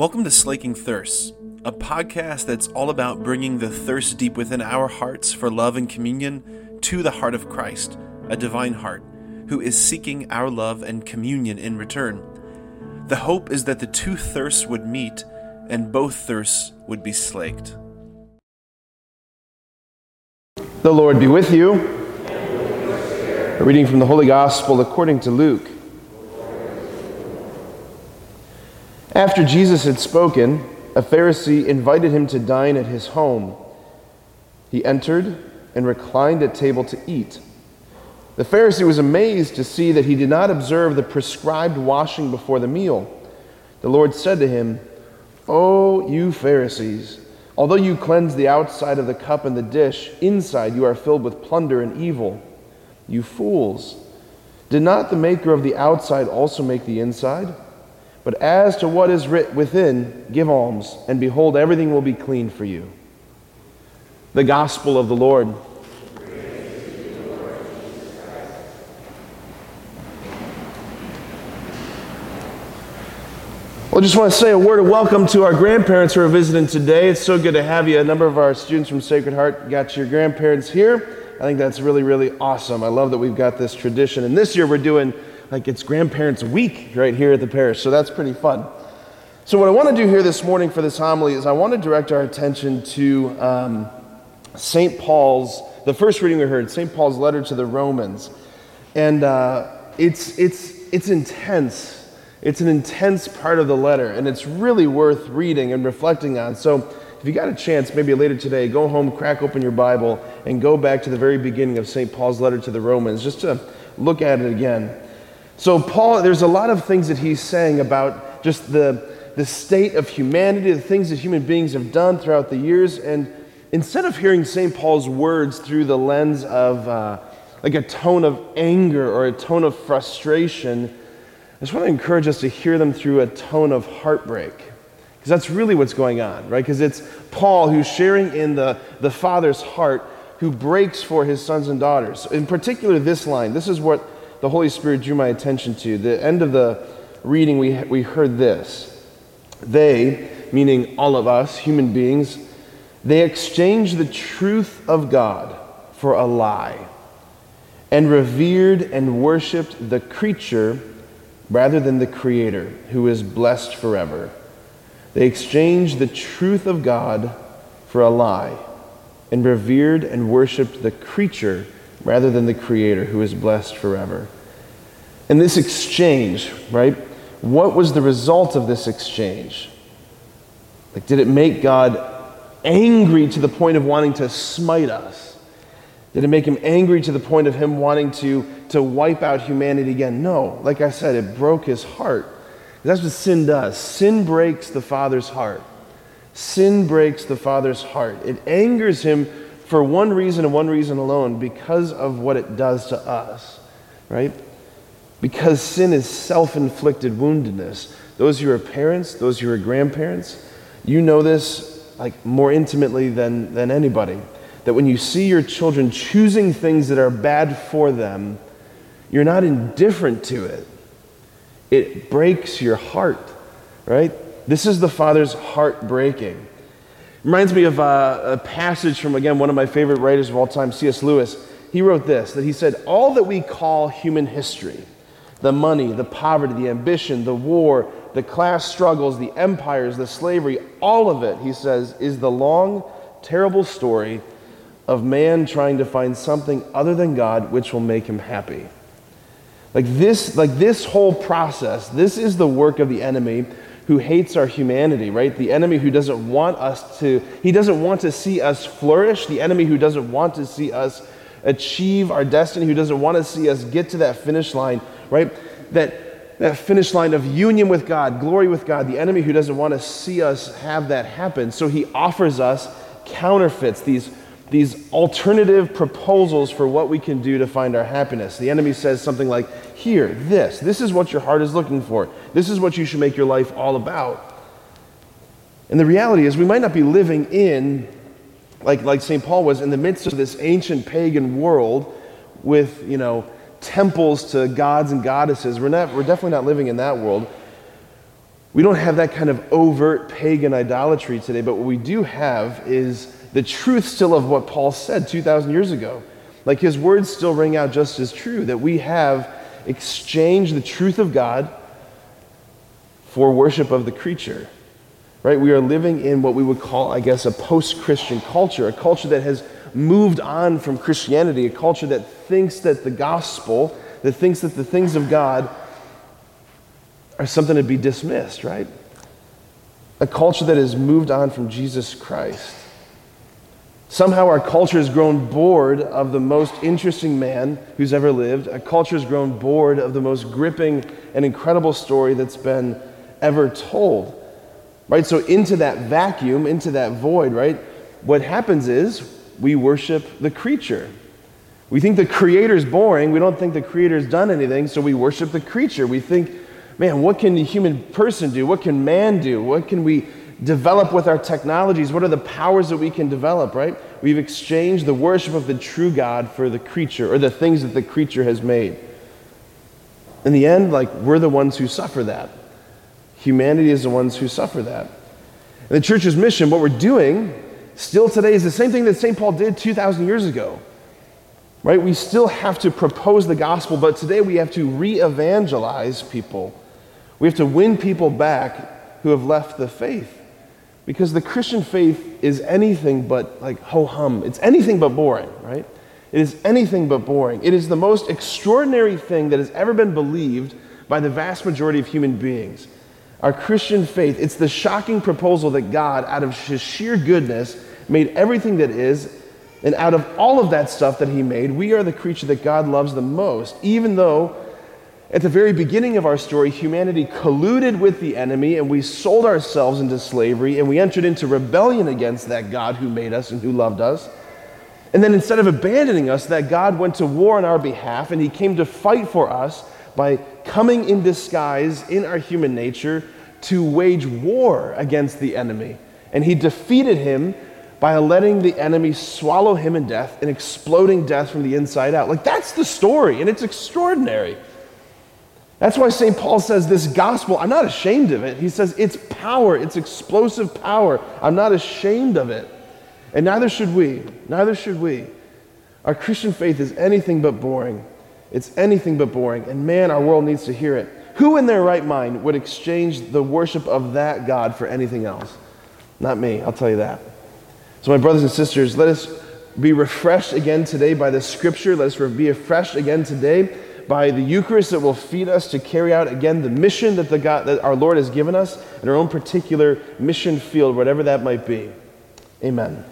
Welcome to Slaking Thirsts, a podcast that's all about bringing the thirst deep within our hearts for love and communion to the heart of Christ, a divine heart, who is seeking our love and communion in return. The hope is that the two thirsts would meet and both thirsts would be slaked. The Lord be with you. A reading from the Holy Gospel according to Luke. After Jesus had spoken, a Pharisee invited him to dine at his home. He entered and reclined at table to eat. The Pharisee was amazed to see that he did not observe the prescribed washing before the meal. The Lord said to him, O you Pharisees, although you cleanse the outside of the cup and the dish, inside you are filled with plunder and evil. You fools, did not the maker of the outside also make the inside? But as to what is writ within, give alms, and behold, everything will be clean for you. The Gospel of the Lord. Well, I just want to say a word of welcome to our grandparents who are visiting today. It's so good to have you. A number of our students from Sacred Heart got your grandparents here. I think that's really, really awesome. I love that we've got this tradition. And this year we're doing like it's Grandparents Week right here at the parish, so that's pretty fun. So, what I want to do here this morning for this homily is I want to direct our attention to um, St. Paul's, the first reading we heard, St. Paul's letter to the Romans. And uh, it's, it's, it's intense. It's an intense part of the letter, and it's really worth reading and reflecting on. So, if you got a chance, maybe later today, go home, crack open your Bible, and go back to the very beginning of St. Paul's letter to the Romans just to look at it again. So, Paul, there's a lot of things that he's saying about just the, the state of humanity, the things that human beings have done throughout the years. And instead of hearing St. Paul's words through the lens of uh, like a tone of anger or a tone of frustration, I just want to encourage us to hear them through a tone of heartbreak. Because that's really what's going on, right? Because it's Paul who's sharing in the, the Father's heart who breaks for his sons and daughters. In particular, this line, this is what the Holy Spirit drew my attention to. The end of the reading, we, we heard this. They, meaning all of us, human beings, they exchanged the truth of God for a lie and revered and worshiped the creature rather than the Creator, who is blessed forever. They exchanged the truth of God for a lie and revered and worshiped the creature rather than the Creator who is blessed forever. And this exchange, right? What was the result of this exchange? Like, did it make God angry to the point of wanting to smite us? Did it make him angry to the point of him wanting to, to wipe out humanity again? No. Like I said, it broke his heart. That's what sin does. Sin breaks the Father's heart. Sin breaks the Father's heart. It angers him for one reason and one reason alone because of what it does to us, right? Because sin is self inflicted woundedness. Those who are parents, those who are grandparents, you know this like more intimately than, than anybody. That when you see your children choosing things that are bad for them, you're not indifferent to it. It breaks your heart, right? This is the Father's heart breaking. Reminds me of a, uh, a passage from, again, one of my favorite writers of all time, C.S. Lewis. He wrote this that he said, All that we call human history, the money, the poverty, the ambition, the war, the class struggles, the empires, the slavery, all of it, he says, is the long, terrible story of man trying to find something other than God which will make him happy. Like this, like this whole process, this is the work of the enemy who hates our humanity, right? The enemy who doesn't want us to, he doesn't want to see us flourish, the enemy who doesn't want to see us achieve our destiny, who doesn't want to see us get to that finish line, right? That, that finish line of union with God, glory with God, the enemy who doesn't want to see us have that happen. So he offers us counterfeits, these these alternative proposals for what we can do to find our happiness. The enemy says something like, Here, this, this is what your heart is looking for. This is what you should make your life all about. And the reality is, we might not be living in, like, like St. Paul was, in the midst of this ancient pagan world with, you know, temples to gods and goddesses. We're, not, we're definitely not living in that world. We don't have that kind of overt pagan idolatry today, but what we do have is the truth still of what Paul said 2,000 years ago. Like his words still ring out just as true that we have exchanged the truth of God for worship of the creature. Right? We are living in what we would call, I guess, a post Christian culture, a culture that has moved on from Christianity, a culture that thinks that the gospel, that thinks that the things of God are something to be dismissed, right? A culture that has moved on from Jesus Christ. Somehow our culture has grown bored of the most interesting man who's ever lived. A culture has grown bored of the most gripping and incredible story that's been ever told. Right? So, into that vacuum, into that void, right? What happens is we worship the creature. We think the creator's boring. We don't think the creator's done anything, so we worship the creature. We think man, what can the human person do? What can man do? What can we develop with our technologies? What are the powers that we can develop, right? We've exchanged the worship of the true God for the creature or the things that the creature has made. In the end, like, we're the ones who suffer that. Humanity is the ones who suffer that. And the church's mission, what we're doing still today, is the same thing that St. Paul did 2,000 years ago. Right? We still have to propose the gospel, but today we have to re evangelize people we have to win people back who have left the faith. Because the Christian faith is anything but like ho hum. It's anything but boring, right? It is anything but boring. It is the most extraordinary thing that has ever been believed by the vast majority of human beings. Our Christian faith, it's the shocking proposal that God, out of his sheer goodness, made everything that is, and out of all of that stuff that he made, we are the creature that God loves the most, even though at the very beginning of our story, humanity colluded with the enemy and we sold ourselves into slavery and we entered into rebellion against that God who made us and who loved us. And then instead of abandoning us, that God went to war on our behalf and he came to fight for us by coming in disguise in our human nature to wage war against the enemy. And he defeated him by letting the enemy swallow him in death and exploding death from the inside out. Like, that's the story, and it's extraordinary. That's why St. Paul says this gospel, I'm not ashamed of it. He says it's power, it's explosive power. I'm not ashamed of it. And neither should we. Neither should we. Our Christian faith is anything but boring. It's anything but boring. And man, our world needs to hear it. Who in their right mind would exchange the worship of that God for anything else? Not me, I'll tell you that. So, my brothers and sisters, let us be refreshed again today by the scripture. Let us be refreshed again today by the Eucharist that will feed us to carry out again the mission that, the God, that our Lord has given us in our own particular mission field, whatever that might be. Amen.